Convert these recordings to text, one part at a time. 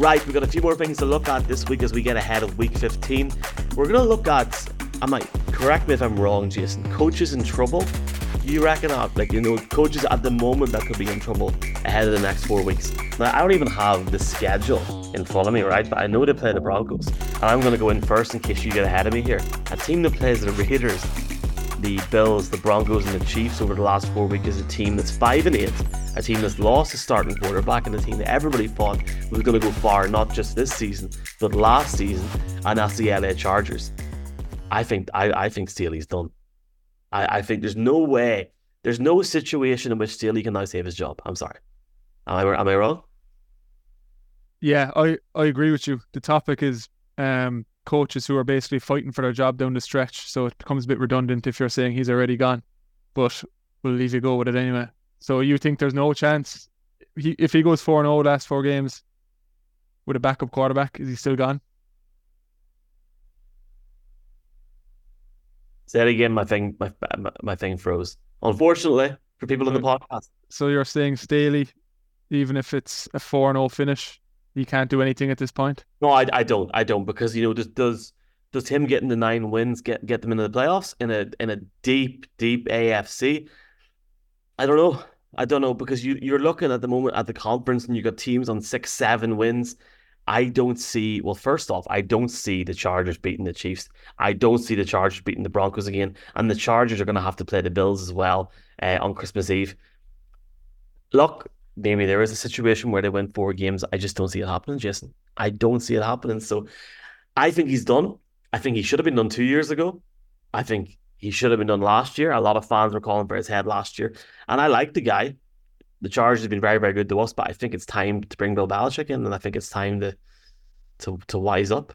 Right, we've got a few more things to look at this week as we get ahead of week 15. We're going to look at, I might correct me if I'm wrong, Jason, coaches in trouble. You reckon, uh, like, you know, coaches at the moment that could be in trouble ahead of the next four weeks? Now, I don't even have the schedule in front of me, right? But I know they play the Broncos. And I'm going to go in first in case you get ahead of me here. A team that plays the Raiders, the Bills, the Broncos, and the Chiefs over the last four weeks is a team that's 5 and 8 a team that's lost a starting quarterback and a team that everybody thought was going to go far, not just this season, but last season, and that's the LA Chargers. I think I, I think Staley's done. I, I think there's no way, there's no situation in which Staley can now save his job. I'm sorry. Am I, am I wrong? Yeah, I, I agree with you. The topic is um, coaches who are basically fighting for their job down the stretch. So it becomes a bit redundant if you're saying he's already gone. But we'll leave you go with it anyway. So you think there's no chance he, if he goes four and zero oh last four games with a backup quarterback, is he still gone? Say it again. My thing, my my thing froze. Unfortunately, for people in the podcast. So you're saying Staley, even if it's a four and zero oh finish, he can't do anything at this point. No, I, I don't. I don't because you know does does does him getting the nine wins get get them into the playoffs in a in a deep deep AFC? I don't know. I don't know because you you're looking at the moment at the conference and you got teams on six, seven wins. I don't see. Well, first off, I don't see the Chargers beating the Chiefs. I don't see the Chargers beating the Broncos again, and the Chargers are going to have to play the Bills as well uh, on Christmas Eve. Look, maybe there is a situation where they win four games. I just don't see it happening, Jason. I don't see it happening. So, I think he's done. I think he should have been done two years ago. I think he should have been done last year. A lot of fans were calling for his head last year. And I like the guy. The charge has been very, very good to us, but I think it's time to bring Bill Belichick in, and I think it's time to to to wise up.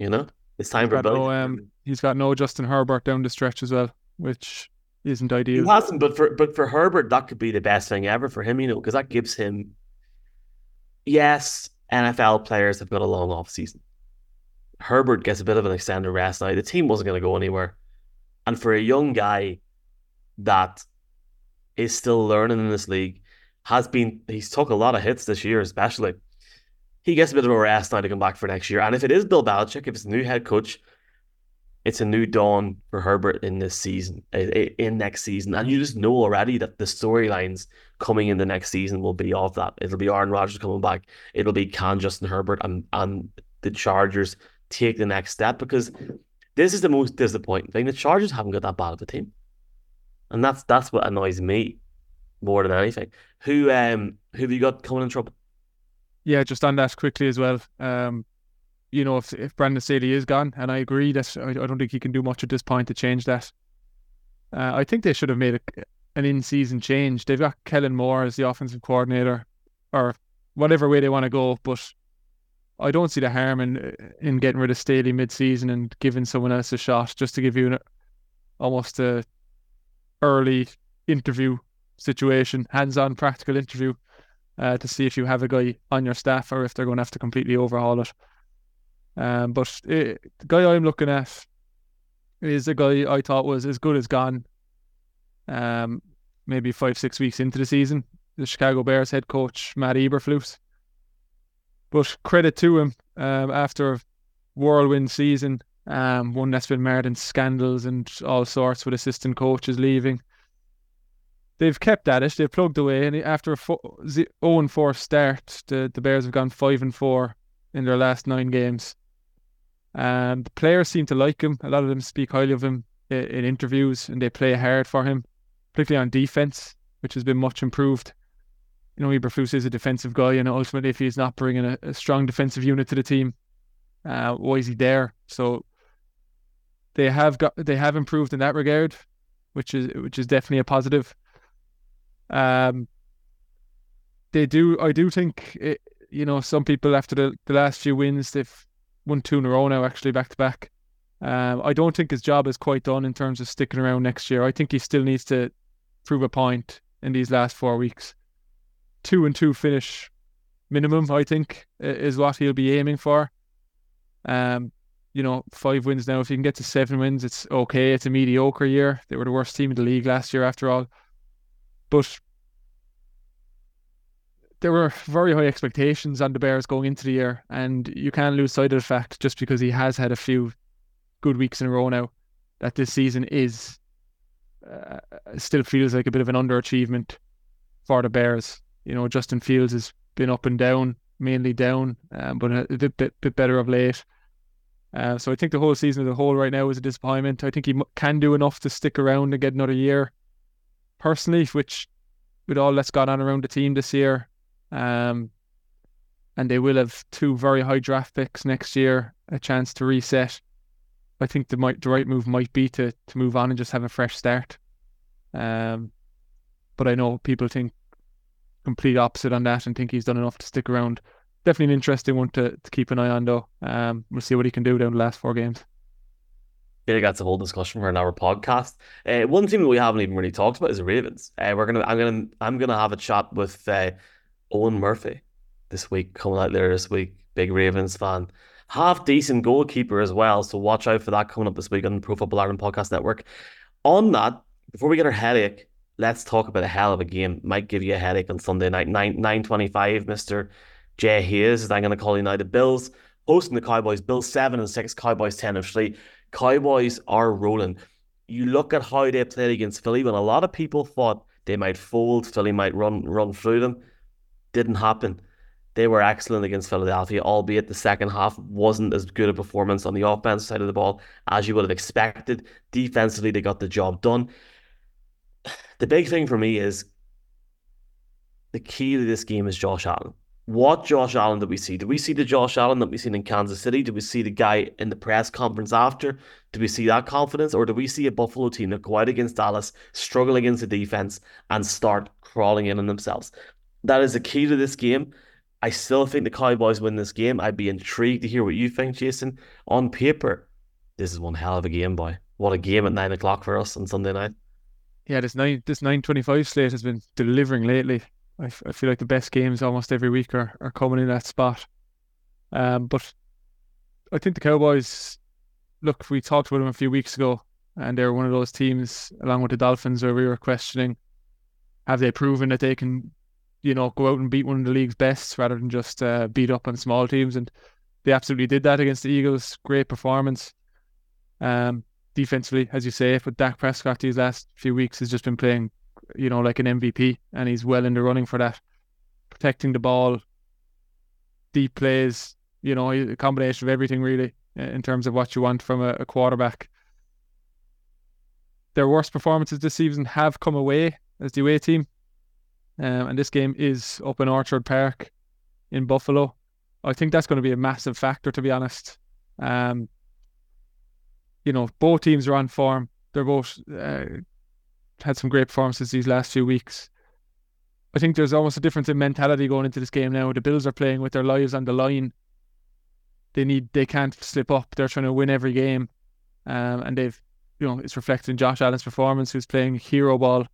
You know, it's time he's for Bill. No, um, he's got no Justin Herbert down the stretch as well, which isn't ideal. He hasn't, but for but for Herbert, that could be the best thing ever for him. You know, because that gives him. Yes, NFL players have got a long off season. Herbert gets a bit of an extended rest now. The team wasn't going to go anywhere. And for a young guy that is still learning in this league, has been he's took a lot of hits this year, especially. He gets a bit of a rest now to come back for next year. And if it is Bill Belichick, if it's a new head coach, it's a new dawn for Herbert in this season, in next season. And you just know already that the storylines coming in the next season will be of that. It'll be Aaron Rodgers coming back. It'll be can Justin Herbert and, and the Chargers take the next step because this is the most disappointing thing. The Chargers haven't got that bad of a team, and that's that's what annoys me more than anything. Who um who have you got coming in trouble? Yeah, just on that quickly as well. Um, you know, if if Brandon Staley is gone, and I agree that I, I don't think he can do much at this point to change that. Uh, I think they should have made a, an in-season change. They've got Kellen Moore as the offensive coordinator, or whatever way they want to go. But I don't see the harm in in getting rid of Staley mid-season and giving someone else a shot, just to give you an, almost a early interview situation, hands-on practical interview, uh, to see if you have a guy on your staff or if they're going to have to completely overhaul it. Um, but it, eh, the guy I'm looking at is a guy I thought was as good as gone. Um, maybe five six weeks into the season, the Chicago Bears head coach Matt Eberflus. But credit to him um, after a whirlwind season, um, one that's been marred in scandals and all sorts with assistant coaches leaving. They've kept at it. They've plugged away, and after a 0 and 4 start, the, the Bears have gone 5 and 4 in their last nine games. And the players seem to like him. A lot of them speak highly of him in, in interviews, and they play hard for him, particularly on defense, which has been much improved you know, Eberflus is a defensive guy, and ultimately, if he's not bringing a, a strong defensive unit to the team, uh, why is he there? So they have got they have improved in that regard, which is which is definitely a positive. Um, they do. I do think it, you know some people after the, the last few wins they've won two in a row now, actually back to back. Um, I don't think his job is quite done in terms of sticking around next year. I think he still needs to prove a point in these last four weeks two and two finish minimum, I think, is what he'll be aiming for. Um, you know, five wins now. If you can get to seven wins, it's okay. It's a mediocre year. They were the worst team in the league last year, after all. But there were very high expectations on the Bears going into the year, and you can't lose sight of the fact just because he has had a few good weeks in a row now that this season is uh, still feels like a bit of an underachievement for the Bears. You know, Justin Fields has been up and down, mainly down, um, but a, bit, bit, bit better of late. Uh, so I think the whole season as a whole right now is a disappointment. I think he can do enough to stick around and get another year. Personally, which with all that's gone on around the team this year, um, and they will have two very high draft picks next year, a chance to reset. I think the might the right move might be to to move on and just have a fresh start. Um, but I know people think complete opposite on that and think he's done enough to stick around. Definitely an interesting one to, to keep an eye on though. Um, we'll see what he can do down the last four games. Yeah, that's a whole discussion for an hour podcast. Uh, one team that we haven't even really talked about is the Ravens. Uh, we're gonna, I'm gonna, I'm gonna have a chat with uh, Owen Murphy this week, coming out there this week. Big Ravens fan, half decent goalkeeper as well. So watch out for that coming up this week on the Pro Football Ireland Podcast Network. On that, before we get our headache, let's talk about a hell of a game. Might give you a headache on Sunday night, nine nine twenty five. Mister Jay Hayes, as I'm going to call United Bills hosting the Cowboys. Bills seven and six, Cowboys ten and three. Cowboys are rolling. You look at how they played against Philly when a lot of people thought they might fold, Philly might run run through them. Didn't happen. They were excellent against Philadelphia, albeit the second half wasn't as good a performance on the offense side of the ball as you would have expected. Defensively, they got the job done. The big thing for me is the key to this game is Josh Allen. What Josh Allen did we see? Did we see the Josh Allen that we've seen in Kansas City? Did we see the guy in the press conference after? Did we see that confidence? Or did we see a Buffalo team that go out against Dallas, struggle against the defense, and start crawling in on themselves? That is the key to this game. I still think the Cowboys win this game. I'd be intrigued to hear what you think, Jason. On paper, this is one hell of a game, boy. What a game at nine o'clock for us on Sunday night. Yeah, this nine this nine twenty five slate has been delivering lately. I, f- I feel like the best games almost every week are, are coming in that spot. Um, but I think the Cowboys. Look, we talked about them a few weeks ago, and they're one of those teams, along with the Dolphins, where we were questioning: Have they proven that they can you know, go out and beat one of the league's best rather than just uh, beat up on small teams. And they absolutely did that against the Eagles. Great performance. Um, defensively, as you say, but Dak Prescott these last few weeks has just been playing, you know, like an MVP, and he's well in the running for that. Protecting the ball, deep plays, you know, a combination of everything really in terms of what you want from a, a quarterback. Their worst performances this season have come away as the away team. Um, and this game is up in Orchard Park in Buffalo. I think that's going to be a massive factor, to be honest. Um, you know, both teams are on form. They're both uh, had some great performances these last few weeks. I think there's almost a difference in mentality going into this game now. The Bills are playing with their lives on the line. They need, they can't slip up. They're trying to win every game, um, and they've, you know, it's reflected in Josh Allen's performance, who's playing hero ball,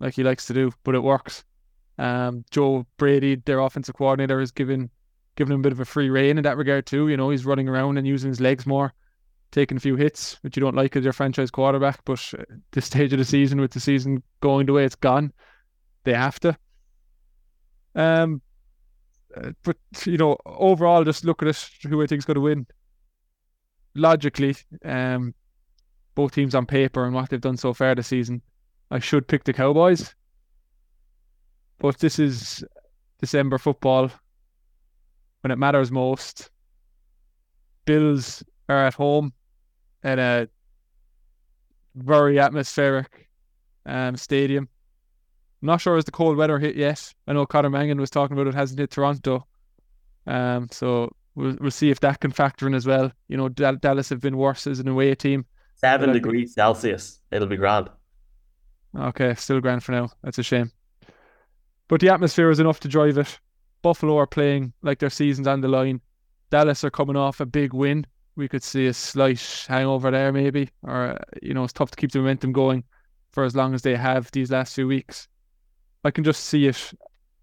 like he likes to do, but it works. Um, Joe Brady, their offensive coordinator, has given given him a bit of a free rein in that regard too. You know, he's running around and using his legs more, taking a few hits, which you don't like as your franchise quarterback. But at this stage of the season, with the season going the way it's gone, they have to. Um, uh, but you know, overall, just look at it. Who I think is going to win. Logically, um, both teams on paper and what they've done so far this season, I should pick the Cowboys. But this is December football when it matters most. Bills are at home in a very atmospheric um, stadium. I'm not sure as the cold weather hit yet. I know Conor Mangan was talking about it hasn't hit Toronto. Um, so we'll we'll see if that can factor in as well. You know, Dallas have been worse as an away team. Seven degrees Celsius. It'll be grand. Okay, still grand for now. That's a shame. But the atmosphere is enough to drive it. Buffalo are playing like their season's on the line. Dallas are coming off a big win. We could see a slight hangover there, maybe, or you know, it's tough to keep the momentum going for as long as they have these last few weeks. I can just see it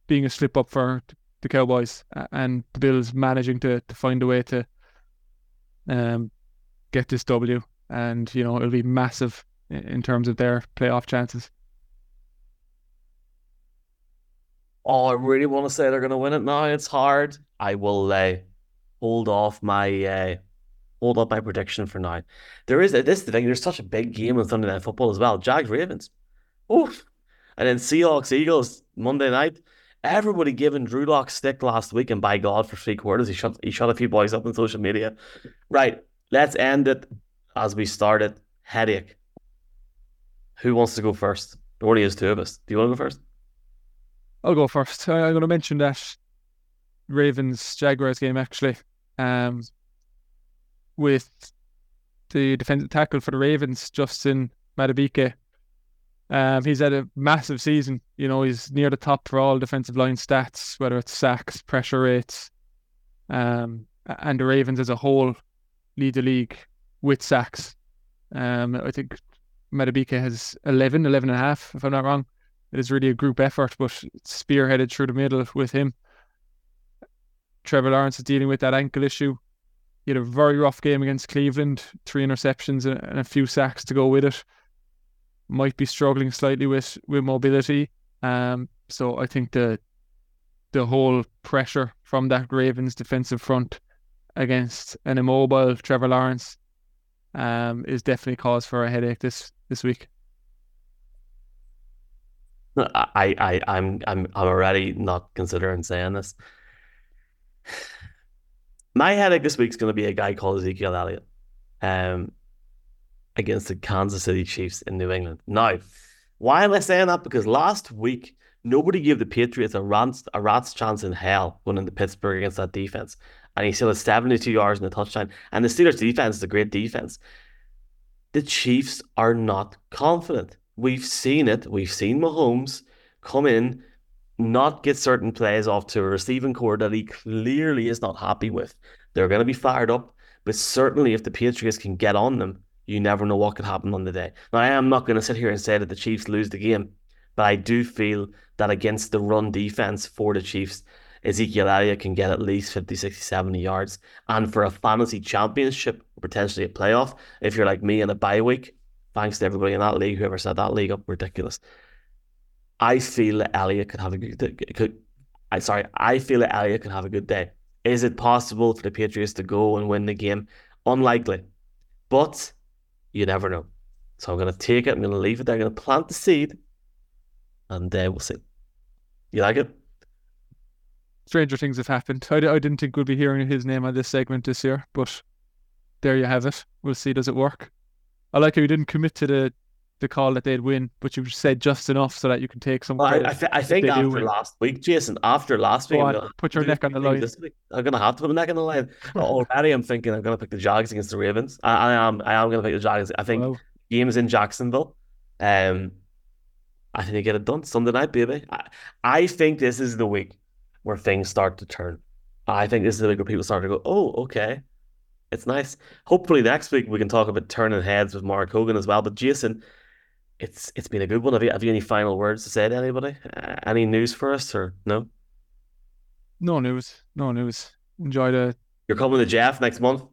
being a slip up for the Cowboys and the Bills managing to to find a way to um get this W, and you know it'll be massive in terms of their playoff chances. Oh, I really want to say they're going to win it now. It's hard. I will uh, hold off my uh, hold up my prediction for now. There is this thing. There's such a big game on Sunday Night Football as well. Jags Ravens. Oof. And then Seahawks Eagles Monday night. Everybody giving Drew Lock stick last week, and by God, for three quarters, he shot he shot a few boys up on social media. Right, let's end it as we started. Headache. Who wants to go first? There only is two of us. Do you want to go first? I'll go first. I'm going to mention that Ravens Jaguars game actually. Um, with the defensive tackle for the Ravens, Justin Madubuike. Um, he's had a massive season. You know, he's near the top for all defensive line stats, whether it's sacks, pressure rates, um, and the Ravens as a whole lead the league with sacks. Um, I think Madubuike has 11, 11 and a half, if I'm not wrong. It is really a group effort, but spearheaded through the middle with him. Trevor Lawrence is dealing with that ankle issue. He had a very rough game against Cleveland, three interceptions and a few sacks to go with it. Might be struggling slightly with with mobility. Um, so I think the the whole pressure from that Ravens defensive front against an immobile Trevor Lawrence um, is definitely cause for a headache this this week. I, I, I'm, I'm, I'm already not considering saying this. My headache this week is going to be a guy called Ezekiel Elliott um, against the Kansas City Chiefs in New England. Now, why am I saying that? Because last week, nobody gave the Patriots a rat's, a rat's chance in hell winning the Pittsburgh against that defense. And he still has 72 yards in the touchdown. And the Steelers' defense is a great defense. The Chiefs are not confident. We've seen it. We've seen Mahomes come in not get certain plays off to a receiving corps that he clearly is not happy with. They're going to be fired up, but certainly if the Patriots can get on them, you never know what could happen on the day. Now, I am not going to sit here and say that the Chiefs lose the game, but I do feel that against the run defense for the Chiefs, Ezekiel Elliott can get at least 50, 60, 70 yards. And for a fantasy championship, potentially a playoff, if you're like me in a bye week, thanks to everybody in that league, whoever set that league up, ridiculous. I feel that Elliott could have a good could I sorry, I feel that Elliott could have a good day. Is it possible for the Patriots to go and win the game? Unlikely. But you never know. So I'm gonna take it, I'm gonna leave it there, I'm gonna plant the seed and uh, we'll see. You like it? Stranger things have happened. I, I didn't think we'd be hearing his name on this segment this year, but there you have it. We'll see. Does it work? I like how you didn't commit to the the call that they'd win, but you said just enough so that you can take some. Well, I, I, th- I think after last week, Jason, after last week, on, put your neck on the line. I'm gonna have to put my neck on the line. Already, I'm thinking I'm gonna pick the Jags against the Ravens. I, I am, I am gonna pick the Jags. I think wow. game is in Jacksonville. Um, I think they get it done Sunday night, baby. I, I think this is the week where things start to turn. I think this is the week where people start to go, oh, okay, it's nice. Hopefully next week we can talk about turning heads with Mark Hogan as well. But Jason, it's it's been a good one. Have you have you any final words to say to anybody? Uh, any news for us or no? No news. No news. Enjoy the. You're coming to Jeff next month.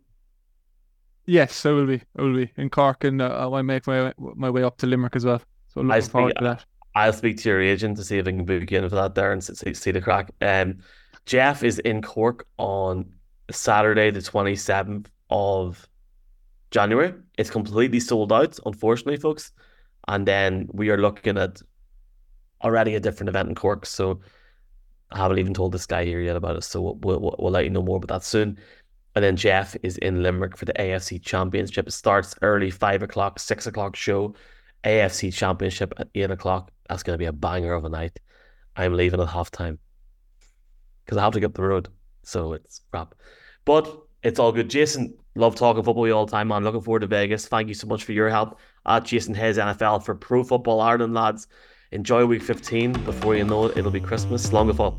Yes, I will be. I will be in Cork, and uh, I make my my way up to Limerick as well. So I'm looking speak, forward to that. I'll speak to your agent to see if I can book you in for that there and see, see the crack. Um, Jeff is in Cork on Saturday, the twenty seventh of January. It's completely sold out, unfortunately, folks. And then we are looking at already a different event in Cork. So I haven't even told this guy here yet about it. So we'll, we'll, we'll let you know more about that soon. And then Jeff is in Limerick for the AFC Championship. It starts early, five o'clock, six o'clock show. AFC Championship at eight o'clock. That's going to be a banger of a night. I'm leaving at halftime because I have to get up the road. So it's crap. But it's all good. Jason, love talking football all the time, man. Looking forward to Vegas. Thank you so much for your help at Jason Hayes NFL for Pro Football Ireland, lads. Enjoy week 15. Before you know it, it'll be Christmas. Long before.